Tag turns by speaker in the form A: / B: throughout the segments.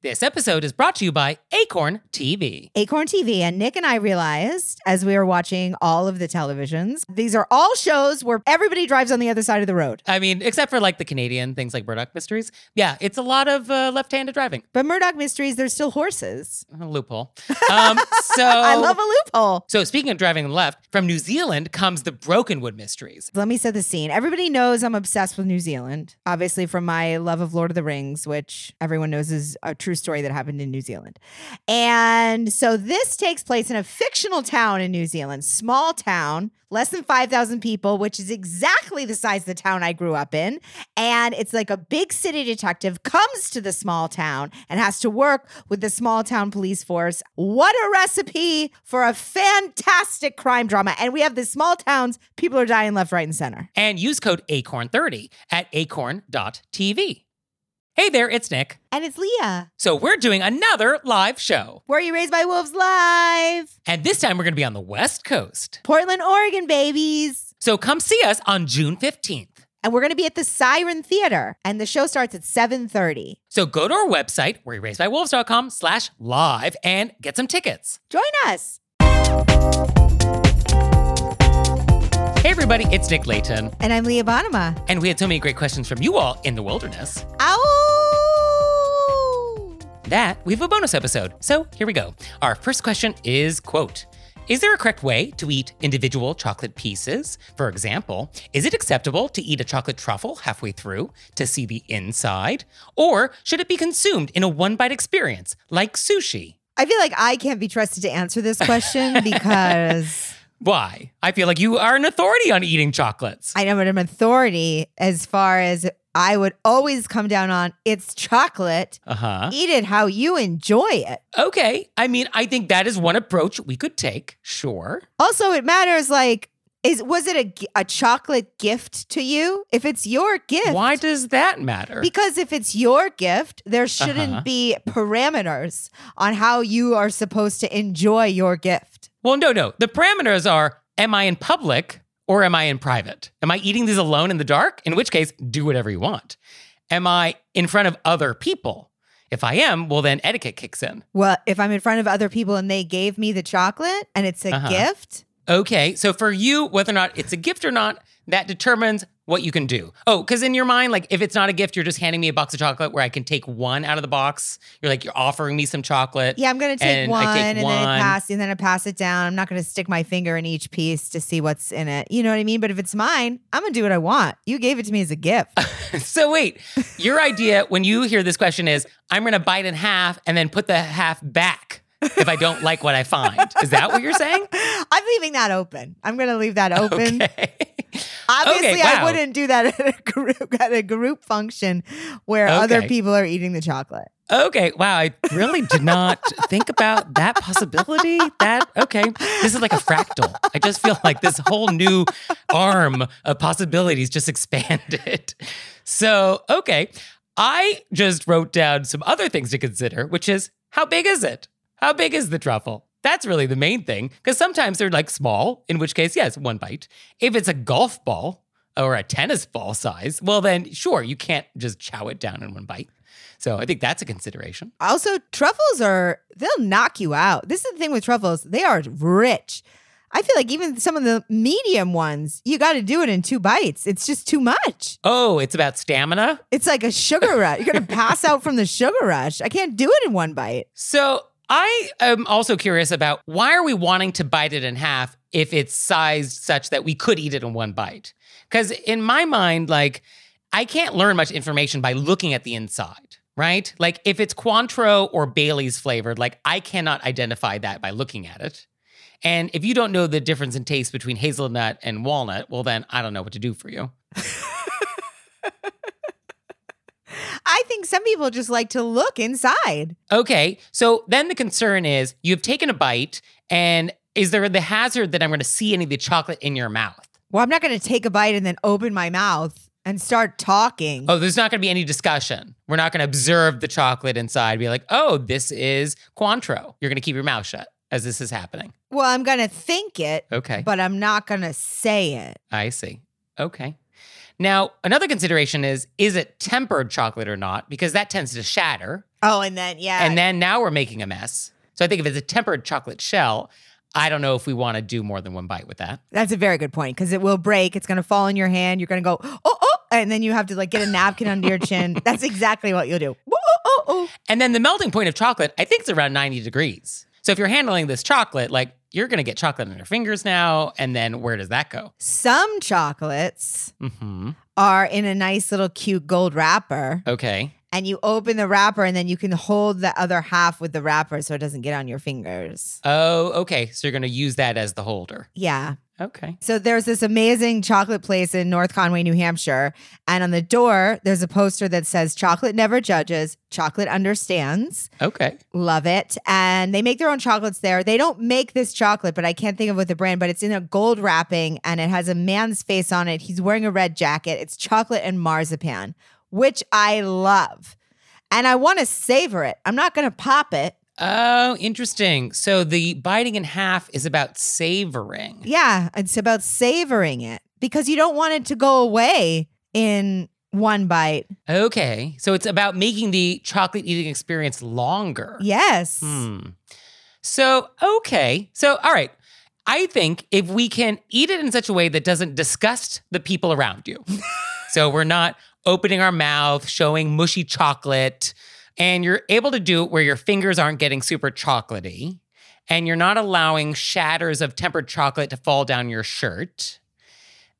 A: This episode is brought to you by Acorn TV.
B: Acorn TV. And Nick and I realized as we were watching all of the televisions, these are all shows where everybody drives on the other side of the road.
A: I mean, except for like the Canadian things like Murdoch Mysteries. Yeah, it's a lot of uh, left handed driving.
B: But Murdoch Mysteries, there's still horses.
A: A loophole. Um, so,
B: I love a loophole.
A: So, speaking of driving left, from New Zealand comes the Brokenwood Mysteries.
B: Let me set the scene. Everybody knows I'm obsessed with New Zealand, obviously, from my love of Lord of the Rings, which everyone knows is a true story that happened in New Zealand. And so this takes place in a fictional town in New Zealand, small town, less than 5,000 people, which is exactly the size of the town I grew up in. And it's like a big city detective comes to the small town and has to work with the small town police force. What a recipe for a fantastic crime drama. And we have the small towns, people are dying left, right, and center.
A: And use code ACORN30 at acorn.tv. Hey there, it's Nick.
B: And it's Leah.
A: So, we're doing another live show.
B: Were You Raised by Wolves Live?
A: And this time we're going to be on the West Coast.
B: Portland, Oregon, babies.
A: So, come see us on June 15th.
B: And we're going to be at the Siren Theater, and the show starts at 7.30.
A: So go to our website, wereraisedbywolves.com slash live and get some tickets.
B: Join us.
A: Hey everybody, it's Nick Leighton.
B: And I'm Leah Bonnema.
A: And we had so many great questions from you all in the wilderness.
B: Ow!
A: That we have a bonus episode. So here we go. Our first question is quote, is there a correct way to eat individual chocolate pieces? For example, is it acceptable to eat a chocolate truffle halfway through to see the inside? Or should it be consumed in a one bite experience like sushi?
B: I feel like I can't be trusted to answer this question because
A: Why? I feel like you are an authority on eating chocolates.
B: I know but I'm an authority as far as I would always come down on it's chocolate.
A: Uh huh.
B: Eat it how you enjoy it.
A: Okay. I mean, I think that is one approach we could take. Sure.
B: Also, it matters like is was it a, a chocolate gift to you? If it's your gift,
A: Why does that matter?
B: Because if it's your gift, there shouldn't
A: Uh-huh.
B: be parameters on how you are supposed to enjoy your gift.
A: well, no, no. The parameters are am I in public or am I in private? Am I eating these alone in the dark? In which case, do whatever you want. Am I in front of other people? If I am, well, then etiquette kicks in.
B: Well, if I'm in front of other people and they gave me the chocolate and it's a
A: Uh-huh.
B: gift,
A: Okay. So for you, whether or not it's a gift or not, that determines what you can do. Oh, because in your mind, like if it's not a gift, you're just handing me a box of chocolate where I can take one out of the box. You're like, you're offering me some chocolate.
B: yeah, I'm gonna take
A: And I
B: one
A: take
B: and then
A: one.
B: I pass and then I pass it down. I'm not gonna stick my finger in each piece to see what's in it. You know what I mean? But if it's mine, I'm gonna do what I want. You gave it to me as a gift.
A: so wait, your idea when you hear this question is, I'm going to bite in half and then put the half back if I don't like what I find. Is that what you're saying?
B: I'm leaving that open. I'm gonna leave that open.
A: Okay.
B: Obviously,
A: Okay,
B: I wouldn't do that at a group at a group function where other people are eating the chocolate.
A: Okay. Wow. I really did not think about that possibility. That, okay. This is like a fractal. I just feel like this whole new arm of possibilities just expanded. So, okay. I just wrote down some other things to consider, which is how big is it? How big is the truffle? That's really the main thing. Because sometimes they're like small, in which case, yes, one bite. If it's a golf ball or a tennis ball size, well, then sure, you can't just chow it down in one bite. So I think that's a consideration.
B: Also, truffles are they'll knock you out. This is the thing with truffles; they are rich. I feel like even some of the medium ones, you got to do it in two bites. It's just too much.
A: Oh, it's about stamina.
B: It's like a sugar rush. You're gonna pass out from the sugar rush. I can't do it in one bite.
A: So I am also curious about why are we wanting to bite it in half if it's sized such that we could eat it in one bite? Because in my mind, like I can't learn much information by looking at the inside, right? Like if it's Cointreau or Bailey's flavored, like I cannot identify that by looking at it. And if you don't know the difference in taste between hazelnut and walnut, well, then I don't know what to do for you.
B: I think some people just like to look inside.
A: Okay. So then the concern is you've taken a bite, and is there the hazard that I'm going to see any of the chocolate in your mouth?
B: Well, I'm not going to take a bite and then open my mouth and start talking.
A: Oh, there's not going to be any discussion. We're not going to observe the chocolate inside, be like, oh, this is Cointreau. You're going to keep your mouth shut as this is happening.
B: Well, I'm going to think it,
A: Okay.
B: but I'm not going to say it.
A: I see. Okay. Now, another consideration is is it tempered chocolate or not? Because that tends to shatter.
B: Oh, and then yeah.
A: And then now we're making a mess. So I think if it's a tempered chocolate shell, I don't know if we want to do more than one bite with that.
B: That's a very good point because it will break. It's going to fall in your hand. You're going to go, oh, oh, and then you have to like get a napkin under your chin. That's exactly what you'll do. Oh, oh, oh, oh.
A: And then the melting point of chocolate, I think it's around 90 degrees. So if you're handling this chocolate, like you're going to get chocolate on your fingers now. And then where does that go?
B: Some chocolates
A: hmm
B: are in a nice little cute gold wrapper.
A: Okay.
B: And you open the wrapper and then you can hold the other half with the wrapper so it doesn't get on your fingers.
A: Oh, okay. So you're going to use that as the holder.
B: Yeah.
A: Okay.
B: So there's this amazing chocolate place in North Conway, New Hampshire. And on the door, there's a poster that says, Chocolate never judges, chocolate understands.
A: Okay.
B: Love it. And they make their own chocolates there. They don't make this chocolate, but I can't think of what the brand, but it's in a gold wrapping and it has a man's face on it. He's wearing a red jacket. It's chocolate and marzipan, which I love. And I want to savor it. I'm not going to pop it.
A: Oh, interesting. So the biting in half is about savoring.
B: Yeah, it's about savoring it because you don't want it to go away in one bite.
A: Okay. So it's about making the chocolate eating experience longer.
B: Yes.
A: Hmm. So, okay. So, all right. I think if we can eat it in such a way that doesn't disgust the people around you. so we're not opening our mouth, showing mushy chocolate, and you're able to do it where your fingers aren't getting super chocolatey, and you're not allowing shatters of tempered chocolate to fall down your shirt.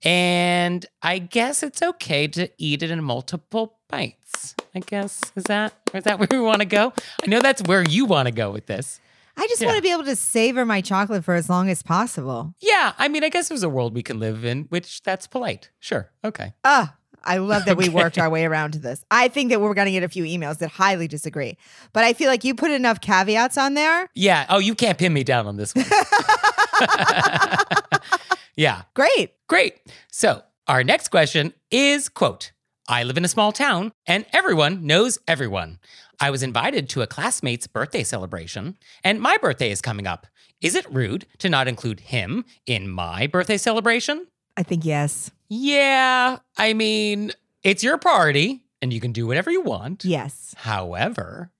A: And I guess it's okay to eat it in multiple bites. I guess is that is that where we want to go? I know that's where you want to go with this.
B: I just
A: Yeah.
B: want to be able to savor my chocolate for as long as possible.
A: Yeah, I mean, I guess there's a world we can live in which that's polite. Sure. Okay.
B: Ah, I love that we worked our way around to this. I think that we're going to get a few emails that highly disagree. But I feel like you put enough caveats on there.
A: Yeah. Oh, you can't pin me down on this one. yeah.
B: Great.
A: Great. So, our next question is quote, I live in a small town and everyone knows everyone. I was invited to a classmate's birthday celebration and my birthday is coming up. Is it rude to not include him in my birthday celebration?
B: I think yes.
A: Yeah, I mean, it's your party and you can do whatever you want.
B: Yes.
A: However,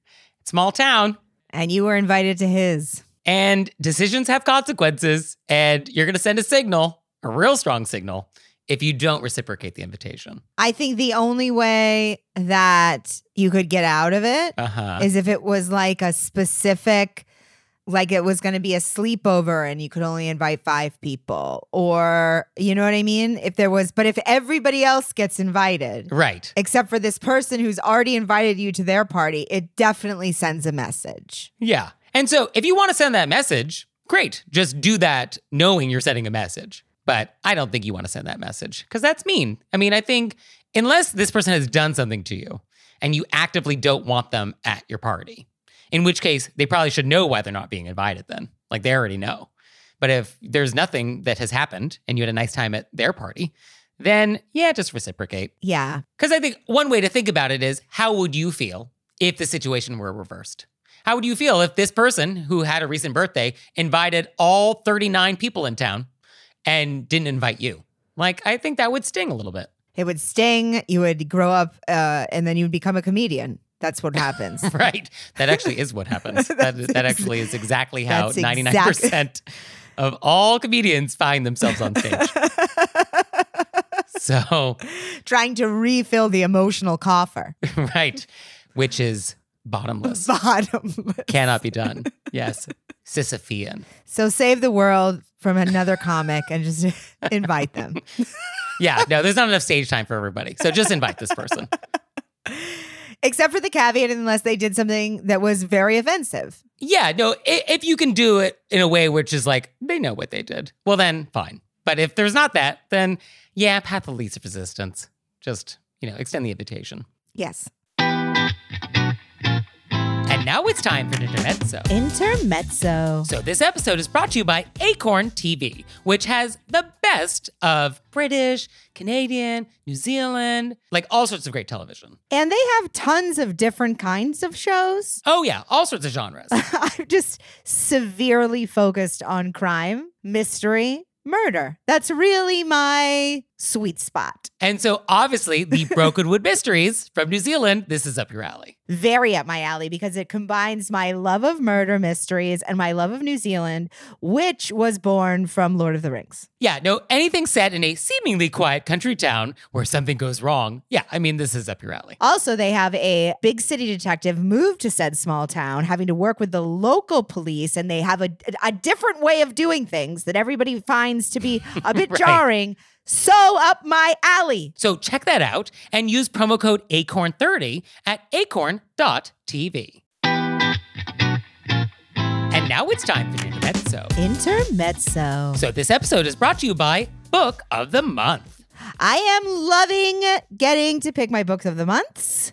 A: small town
B: And you were invited to his.
A: and decisions have consequences, and you're going to send a signal, a real strong signal, if you don't reciprocate the invitation.
B: I think the only way that you could get out of it
A: Uh huh.
B: is if it was like a specific like it was going to be a sleepover and you could only invite five people or you know what i mean if there was but if everybody else gets invited
A: Right.
B: except for this person who's already invited you to their party it definitely sends a message
A: Yeah. And so if you want to send that message, great. Just do that knowing you're sending a message. But I don't think you want to send that message because that's mean. I mean, I think unless this person has done something to you and you actively don't want them at your party, in which case they probably should know why they're not being invited then. Like they already know. But if there's nothing that has happened and you had a nice time at their party, then yeah, just reciprocate.
B: yeah
A: Because I think one way to think about it is how would you feel if the situation were reversed? How would you feel if this person who had a recent birthday invited all 39 people in town and didn't invite you? Like, I think that would sting a little bit.
B: it would sting you would grow up uh, and then you'd become a comedian that's what happens
A: right? That actually is what happens. that, that actually is exactly how
B: that's
A: 99% of all comedians find themselves on stage. So,
B: trying to refill the emotional coffer
A: right, which is bottomless.
B: bottom
A: Cannot be done. Yes. Sisyphean.
B: so save the world from another comic and just invite them
A: Yeah, no, there's not enough stage time for everybody. So just invite this person.
B: Except for the caveat unless they did something that was very offensive
A: Yeah, no, if you can do it in a way which is like they know what they did, well, then fine. But if there's not that, then yeah, path of least resistance. Just, you know, extend the invitation.
B: yes
A: now it's time for intermezzo.
B: intermezzo
A: So this episode is brought to you by Acorn TV, which has the best of British, Canadian, New Zealand, like all sorts of great television.
B: and they have tons of different kinds of shows
A: Oh yeah, all sorts of genres.
B: i'm just severely focused on crime mystery murder that's really my sweet spot.
A: And so, obviously, the Brokenwood Mysteries from New Zealand, this is up your alley.
B: Very up my alley because it combines my love of murder mysteries and my love of New Zealand, which was born from Lord of the Rings.
A: Yeah, no, anything set in a seemingly quiet country town where something goes wrong. Yeah, I mean, this is up your alley.
B: Also, they have a big city detective move to said small town, having to work with the local police, and they have a, a different way of doing things that everybody finds to be a bit
A: Right.
B: jarring. So up my alley.
A: So, check that out and use promo code ACORN30 at acorn.tv. And now it's time for Intermezzo.
B: Intermezzo.
A: So, this episode is brought to you by Book of the Month.
B: I am loving getting to pick my books of the months.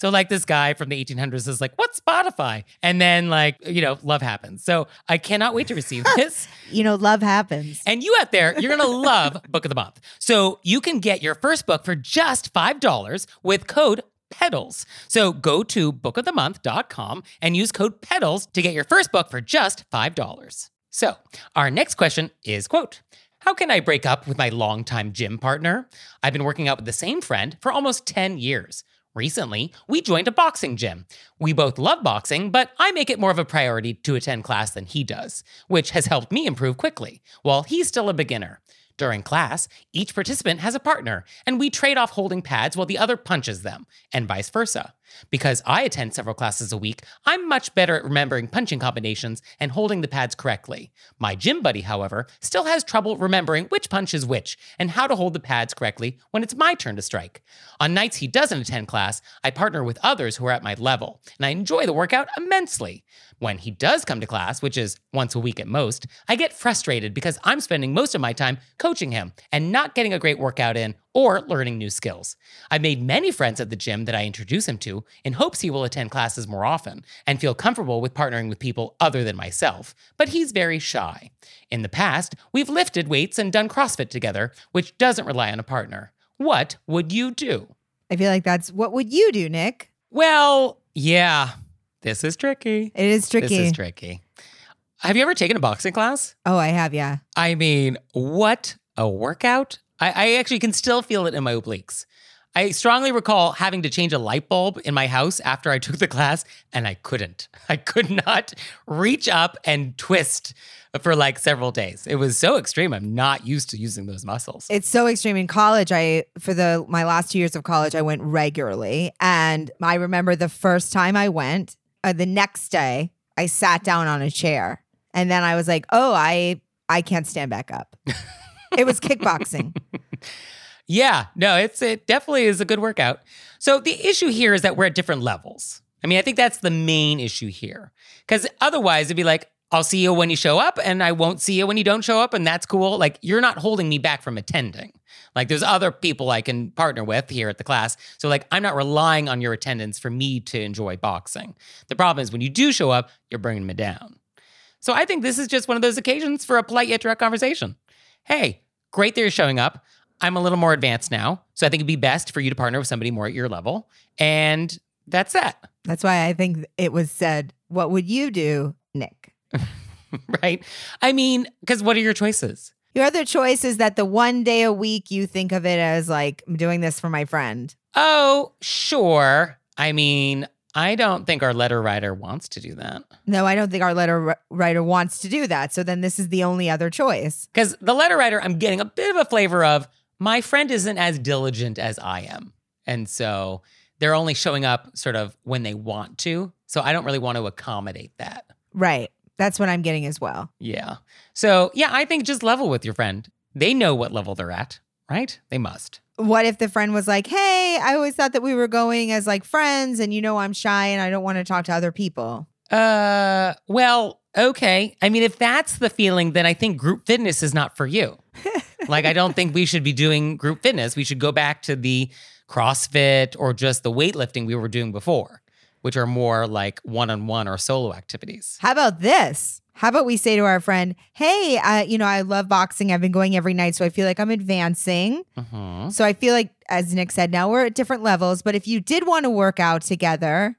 A: So, like, this guy from the 1800s is like, What's Spotify? And then, like, you know, love happens. So, I cannot wait to receive this.
B: You know, love happens.
A: And you out there, you're going to love Book of the Month. So you can get your first book for just $5 with code PEDALS. So go to bookofthemonth.com and use code PEDALS to get your first book for just $5. So our next question is quote, how can I break up with my longtime gym partner? I've been working out with the same friend for almost 10 years. Recently, we joined a boxing gym. We both love boxing, but I make it more of a priority to attend class than he does, which has helped me improve quickly, while he's still a beginner. During class, each participant has a partner, and we trade off holding pads while the other punches them, and vice versa. Because I attend several classes a week, I'm much better at remembering punching combinations and holding the pads correctly. My gym buddy, however, still has trouble remembering which punch is which and how to hold the pads correctly when it's my turn to strike. On nights he doesn't attend class, I partner with others who are at my level, and I enjoy the workout immensely. When he does come to class, which is once a week at most, I get frustrated because I'm spending most of my time coaching him and not getting a great workout in or learning new skills. I've made many friends at the gym that I introduce him to in hopes he will attend classes more often and feel comfortable with partnering with people other than myself, but he's very shy. In the past, we've lifted weights and done CrossFit together, which doesn't rely on a partner. What would you do?
B: I feel like that's what would you do, Nick?
A: Well, yeah, this is tricky.
B: It is tricky.
A: This is tricky. Have you ever taken a boxing class?
B: oh, I have, yeah.
A: I mean, what a workout. I, I actually can still feel it in my obliques. I strongly recall having to change a light bulb in my house after I took the class, and I couldn't. I could not reach up and twist for like several days. It was so extreme. I'm not used to using those muscles.
B: It's so extreme in college. I for the my last two years of college, I went regularly, and I remember the first time I went. Uh, the next day, I sat down on a chair, and then I was like, "Oh, I I can't stand back up." it was kickboxing.
A: Yeah, no, it's it definitely is a good workout. So the issue here is that we're at different levels. I mean, I think that's the main issue here. Cuz otherwise it'd be like I'll see you when you show up and I won't see you when you don't show up and that's cool. Like you're not holding me back from attending. Like there's other people I can partner with here at the class. So like I'm not relying on your attendance for me to enjoy boxing. The problem is when you do show up, you're bringing me down. So I think this is just one of those occasions for a polite yet direct conversation. Hey, great that you're showing up. I'm a little more advanced now. So I think it'd be best for you to partner with somebody more at your level. And that's that.
B: That's why I think it was said, "What would you do, Nick?"
A: right? I mean, because what are your choices?
B: Your other choice is that the one day a week you think of it as like I'm doing this for my friend.
A: Oh, sure. I mean, I don't think our letter writer wants to do that.
B: No, I don't think our letter wr- writer wants to do that. So then this is the only other choice.
A: Because the letter writer, I'm getting a bit of a flavor of my friend isn't as diligent as I am. And so they're only showing up sort of when they want to. So I don't really want to accommodate that.
B: Right. That's what I'm getting as well.
A: Yeah. So yeah, I think just level with your friend. They know what level they're at, right? They must.
B: What if the friend was like, "Hey, I always thought that we were going as like friends and you know I'm shy and I don't want to talk to other people."
A: Uh, well, okay. I mean, if that's the feeling, then I think group fitness is not for you. like, I don't think we should be doing group fitness. We should go back to the CrossFit or just the weightlifting we were doing before, which are more like one on one or solo activities.
B: How about this? How about we say to our friend, "Hey, uh, you know, I love boxing. I've been going every night, so I feel like I'm advancing.
A: hmm
B: So I feel like, as Nick said, now we're at different levels. But if you did want to work out together,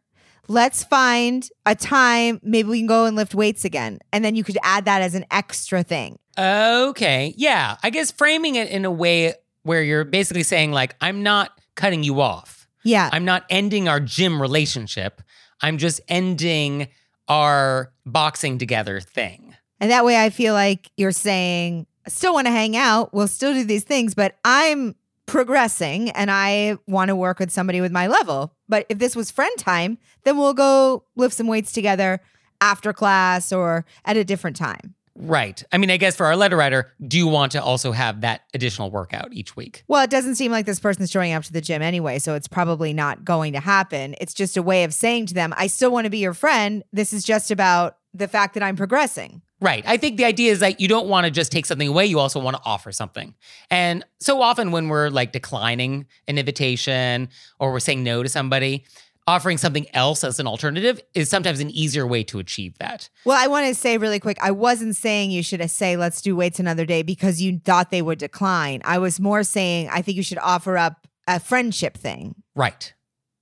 B: let's find a time. Maybe we can go and lift weights again, and then you could add that as an extra thing.
A: Okay. Yeah. I guess framing it in a way where you're basically saying, like, I'm not cutting you off.
B: Yeah,
A: I'm not ending our gym relationship. I'm just ending our boxing together thing.
B: and that way I feel like you're saying, I still want to hang out. We'll still do these things, but I'm progressing and I want to work with somebody with my level. But if this was friend time, then we'll go lift some weights together after class or at a different time.
A: Right. I mean, I guess for our letter writer, do you want to also have that additional workout each week?
B: Well, it doesn't seem like this person's showing up to the gym anyway, so it's probably not going to happen. It's just a way of saying to them, I still want to be your friend. This is just about the fact that I'm progressing.
A: Right. I think the idea is that you don't want to just take something away, you also want to offer something. And so often when we're like declining an invitation or we're saying no to somebody, offering something else as an alternative is sometimes an easier way to achieve that.
B: Well, I want to say really quick, I wasn't saying you should say, let's do weights another day because you thought they would decline. I was more saying, I think you should offer up a friendship thing.
A: Right.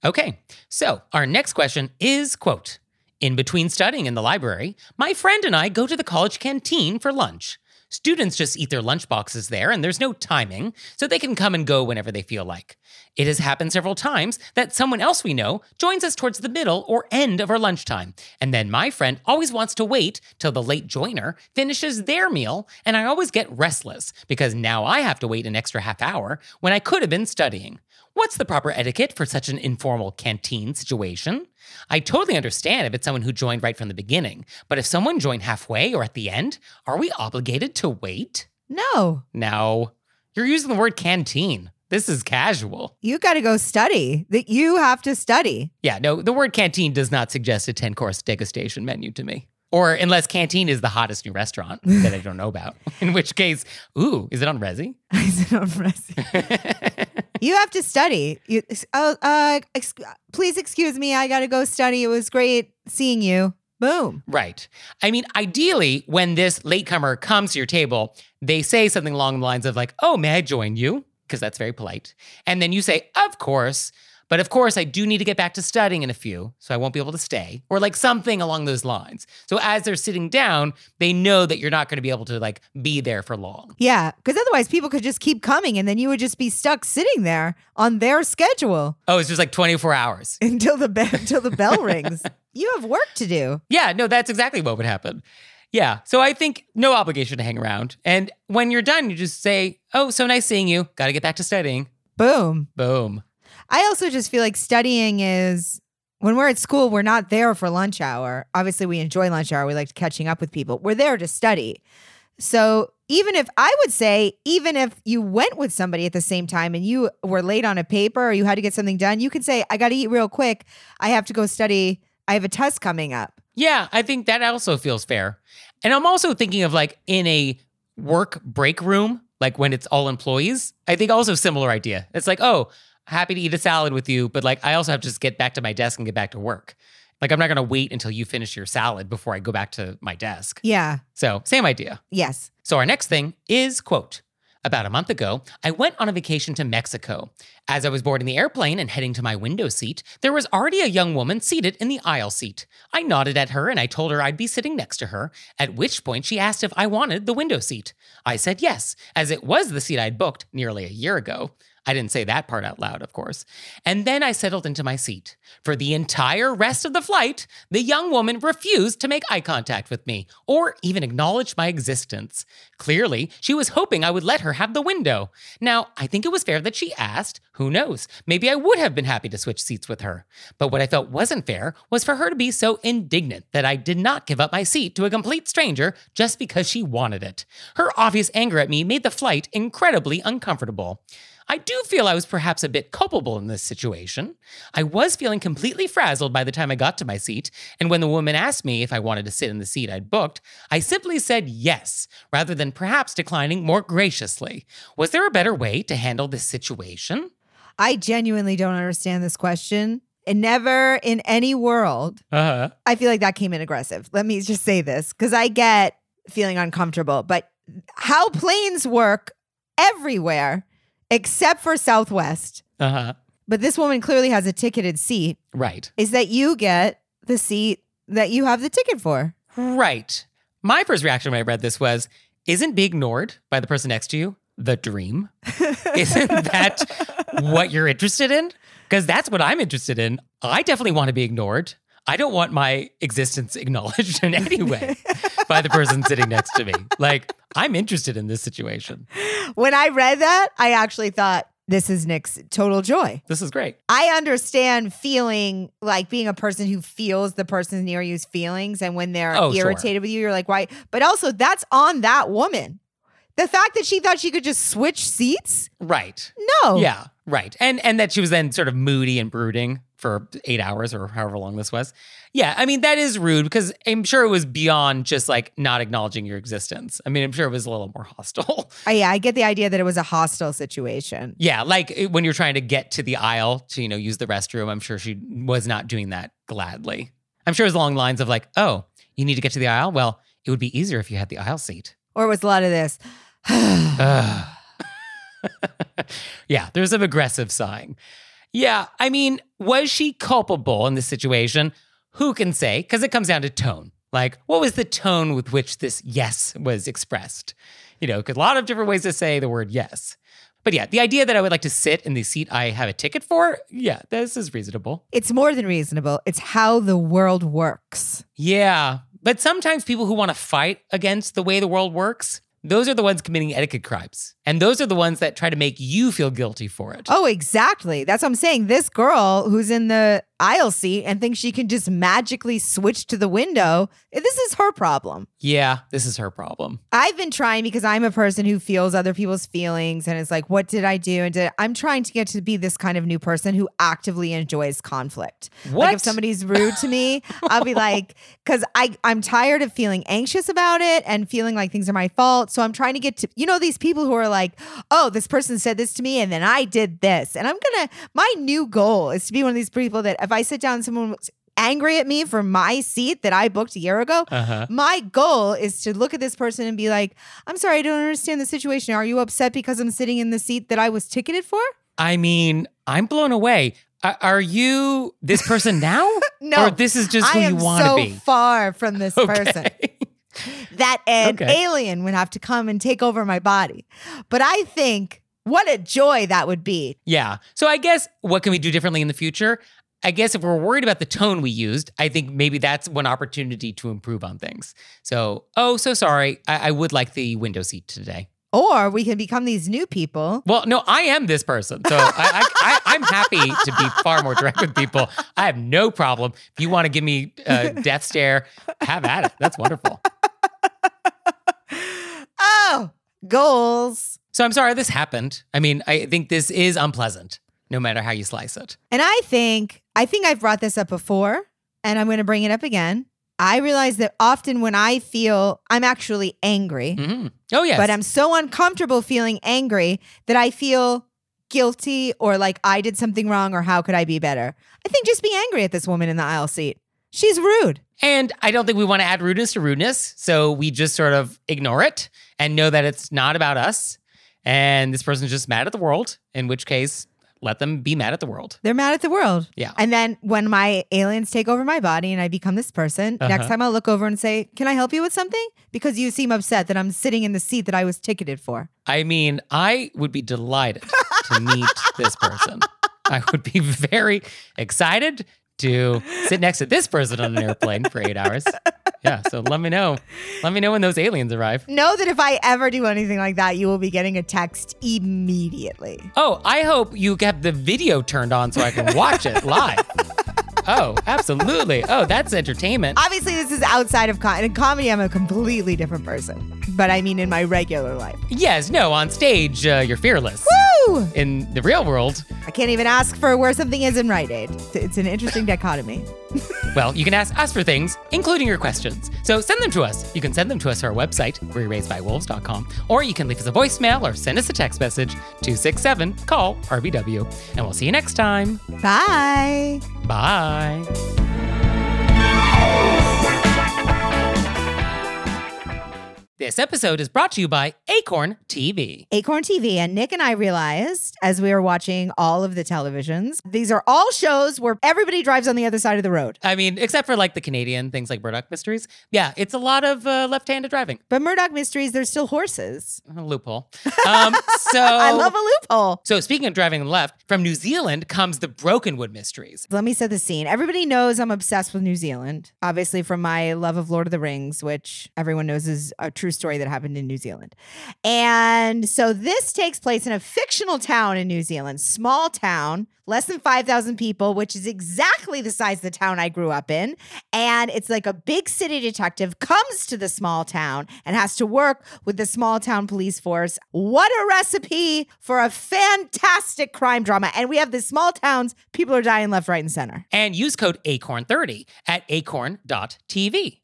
A: Okay. So our next question is quote, in between studying in the library, my friend and I go to the college canteen for lunch. Students just eat their lunchboxes there, and there's no timing, so they can come and go whenever they feel like. It has happened several times that someone else we know joins us towards the middle or end of our lunchtime, and then my friend always wants to wait till the late joiner finishes their meal, and I always get restless because now I have to wait an extra half hour when I could have been studying. What's the proper etiquette for such an informal canteen situation? I totally understand if it's someone who joined right from the beginning, but if someone joined halfway or at the end, are we obligated to wait?
B: No,
A: No. You're using the word canteen. This is casual.
B: you got to go study. That you have to study.
A: Yeah, no, the word canteen does not suggest a 10 course degustation menu to me. Or unless canteen is the hottest new restaurant that I don't know about, in which case, ooh, is it on Resy?
B: Is it on Resy? you have to study. You, oh, uh, ex- please excuse me. I got to go study. It was great seeing you. Boom.
A: Right. I mean, ideally, when this latecomer comes to your table, they say something along the lines of, like, oh, may I join you? Because that's very polite. And then you say, of course. But of course, I do need to get back to studying in a few, so I won't be able to stay, or like something along those lines. So as they're sitting down, they know that you're not going to be able to like be there for long.
B: Yeah, because otherwise people could just keep coming and then you would just be stuck sitting there on their schedule
A: Oh, it's just like 24 hours.
B: until the be- until the bell rings. You have work to do.
A: Yeah, no, that's exactly what would happen. Yeah. So I think no obligation to hang around. And when you're done, you just say, oh, so nice seeing you. Got to get back to studying.
B: Boom.
A: Boom.
B: I also just feel like studying is when we're at school, we're not there for lunch hour. Obviously, we enjoy lunch hour. We like catching up with people. We're there to study. So even if I would say, even if you went with somebody at the same time and you were late on a paper or you had to get something done, you could say, I got to eat real quick. I have to go study. I have a test coming up.
A: Yeah, I think that also feels fair. And I'm also thinking of like in a work break room, like when it's all employees, I think also similar idea. It's like, oh, happy to eat a salad with you, but like I also have to just get back to my desk and get back to work. Like I'm not going to wait until you finish your salad before I go back to my desk.
B: Yeah.
A: So, same idea.
B: Yes.
A: So our next thing is quote about a month ago, I went on a vacation to Mexico. As I was boarding the airplane and heading to my window seat, there was already a young woman seated in the aisle seat. I nodded at her and I told her I'd be sitting next to her, at which point she asked if I wanted the window seat. I said yes, as it was the seat I'd booked nearly a year ago. I didn't say that part out loud, of course. And then I settled into my seat. For the entire rest of the flight, the young woman refused to make eye contact with me or even acknowledge my existence. Clearly, she was hoping I would let her have the window. Now, I think it was fair that she asked. Who knows? Maybe I would have been happy to switch seats with her. But what I felt wasn't fair was for her to be so indignant that I did not give up my seat to a complete stranger just because she wanted it. Her obvious anger at me made the flight incredibly uncomfortable. I do feel I was perhaps a bit culpable in this situation. I was feeling completely frazzled by the time I got to my seat, and when the woman asked me if I wanted to sit in the seat I'd booked, I simply said yes, rather than perhaps declining more graciously. Was there a better way to handle this situation?
B: I genuinely don't understand this question. And never in any world,
A: Uh-huh.
B: I feel like that came in aggressive. Let me just say this because I get feeling uncomfortable, but how planes work everywhere except for Southwest,
A: Uh-huh.
B: but this woman clearly has a ticketed seat,
A: Right.
B: is that you get the seat that you have the ticket for.
A: Right. My first reaction when I read this was, isn't being ignored by the person next to you the dream? isn't that what you're interested in? Because that's what I'm interested in. I definitely want to be ignored. I don't want my existence acknowledged in any way by the person sitting next to me. Like, I'm interested in this situation.
B: When I read that, I actually thought, this is Nick's total joy.
A: This is great.
B: I understand feeling like being a person who feels the person near you's feelings. And when they're
A: Oh, sure.
B: irritated with you, you're like, why? But also, that's on that woman. The fact that she thought she could just switch seats?
A: Right.
B: No.
A: Yeah, right. And and that she was then sort of moody and brooding for 8 hours or however long this was. Yeah, I mean that is rude because I'm sure it was beyond just like not acknowledging your existence. I mean, I'm sure it was a little more hostile.
B: Uh, yeah, I get the idea that it was a hostile situation.
A: yeah, like when you're trying to get to the aisle to, you know, use the restroom, I'm sure she was not doing that gladly. I'm sure it was along the lines of like, "Oh, you need to get to the aisle? Well, it would be easier if you had the aisle seat."
B: Or it was a lot of this.
A: Yeah, there's some aggressive sighing. Yeah, I mean, was she culpable in this situation? Who can say? Because it comes down to tone. Like, what was the tone with which this yes was expressed? You know, a lot of different ways to say the word yes. But yeah, the idea that I would like to sit in the seat I have a ticket for, yeah, this is reasonable.
B: it's more than reasonable. It's how the world works.
A: Yeah, but sometimes people who want to fight against the way the world works, those are the ones committing etiquette crimes. And those are the ones that try to make you feel guilty for it.
B: Oh, exactly. That's what I'm saying. This girl who's in the aisle seat and thinks she can just magically switch to the window, this is her problem.
A: Yeah, this is her problem.
B: I've been trying because I'm a person who feels other people's feelings and is like, what did I do? And did, I'm trying to get to be this kind of new person who actively enjoys conflict. Like
A: What?
B: if somebody's rude to me, I'll be like, because I I'm tired of feeling anxious about it and feeling like things are my fault. So I'm trying to get to you know these people who are like, oh, this person said this to me and then I did this, and I'm gonna. My new goal is to be one of these people that if I sit down, and someone was angry at me for my seat that I booked a year ago.
A: Uh-huh.
B: My goal is to look at this person and be like, I'm sorry, I don't understand the situation. Are you upset because I'm sitting in the seat that I was ticketed for?
A: I mean, I'm blown away. Are you this person now?
B: No.
A: Or this is just who you want
B: so
A: to be?
B: far from this person that an
A: Okay.
B: alien would have to come and take over my body. But I think what a joy that would be.
A: yeah. So I guess what can we do differently in the future? I guess if we're worried about the tone we used, I think maybe that's one opportunity to improve on things. So, oh, so sorry. I, I would like the window seat today.
B: Or we can become these new people.
A: Well, no, I am this person. So I, I'm happy to be far more direct with people. I have no problem. If you want to give me a death stare, have at it. That's wonderful.
B: Oh, goals.
A: So I'm sorry this happened. I mean, I think this is unpleasant, no matter how you slice it.
B: And I think, I think I've brought this up before and I'm going to bring it up again. I realize that often when I feel I'm actually angry,
A: hmm Oh, yes.
B: but I'm so uncomfortable feeling angry that I feel guilty or like I did something wrong or how could I be better? I think just be angry at this woman in the aisle seat. She's rude.
A: and I don't think we want to add rudeness to rudeness. So we just sort of ignore it and know that it's not about us. And this person's just mad at the world, in which case, let them be mad at the world.
B: They're mad at the world.
A: Yeah.
B: And then when my aliens take over my body and I become this person, next
A: Uh-huh.
B: time I'll look over and say, Can I help you with something? Because you seem upset that I'm sitting in the seat that I was ticketed for.
A: I mean, I would be delighted to meet this person. I would be very excited to sit next to this person on an airplane for eight hours. Yeah. So let me know. Let me know when those aliens arrive.
B: Know that if I ever do anything like that, you will be getting a text immediately.
A: Oh, I hope you have the video turned on so I can watch it live. Oh, absolutely. Oh, that's entertainment.
B: Obviously, this is outside of in comedy. I'm a completely different person, but I mean in my regular life.
A: Yes, no, on stage, uh, you're fearless.
B: Woo!
A: In the real world,
B: I can't even ask for where something is in Rite Aid. It's an interesting dichotomy.
A: well, you can ask us for things, including your questions. So send them to us. You can send them to us to our website, wereraisedbywolves.com, or you can leave us a voicemail or send us a text message, 267 call RBW. And we'll see you next time.
B: Bye.
A: Bye. This episode is brought to you by Acorn TV.
B: Acorn TV. And Nick and I realized as we were watching all of the televisions, these are all shows where everybody drives on the other side of the road.
A: I mean, except for like the Canadian things like Murdoch Mysteries. Yeah, it's a lot of uh, left handed driving.
B: But Murdoch Mysteries, there's still horses.
A: A loophole. Um, so
B: I love a loophole.
A: So speaking of driving left, from New Zealand comes the Brokenwood Mysteries.
B: Let me set the scene. Everybody knows I'm obsessed with New Zealand, obviously from my love of Lord of the Rings, which everyone knows is a true story that happened in New Zealand. And so this takes place in a fictional town in New Zealand, small town, less than 5,000 people, which is exactly the size of the town I grew up in. And it's like a big city detective comes to the small town and has to work with the small town police force. What a recipe for a fantastic crime drama. And we have the small towns, people are dying left, right, and center.
A: And use code ACORN30 at acorn.tv.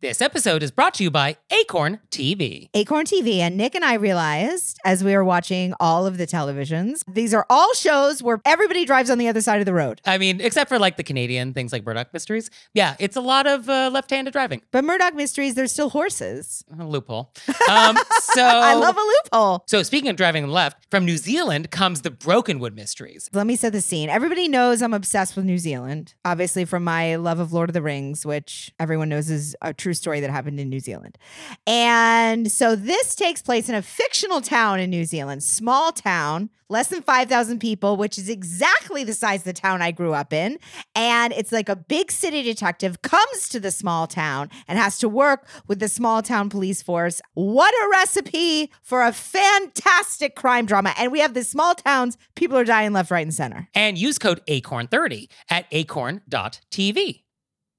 A: This episode is brought to you by Acorn TV.
B: Acorn TV. And Nick and I realized as we were watching all of the televisions, these are all shows where everybody drives on the other side of the road.
A: I mean, except for like the Canadian things like Murdoch Mysteries. Yeah, it's a lot of uh, left handed driving.
B: But Murdoch Mysteries, there's still horses.
A: A loophole. Um, so
B: I love a loophole.
A: So speaking of driving left, from New Zealand comes the Brokenwood Mysteries.
B: Let me set the scene. Everybody knows I'm obsessed with New Zealand, obviously from my love of Lord of the Rings, which everyone knows is a true story that happened in New Zealand. And so this takes place in a fictional town in New Zealand, small town, less than 5,000 people, which is exactly the size of the town I grew up in. And it's like a big city detective comes to the small town and has to work with the small town police force. What a recipe for a fantastic crime drama. And we have the small towns, people are dying left, right, and center.
A: And use code ACORN30 at acorn.tv.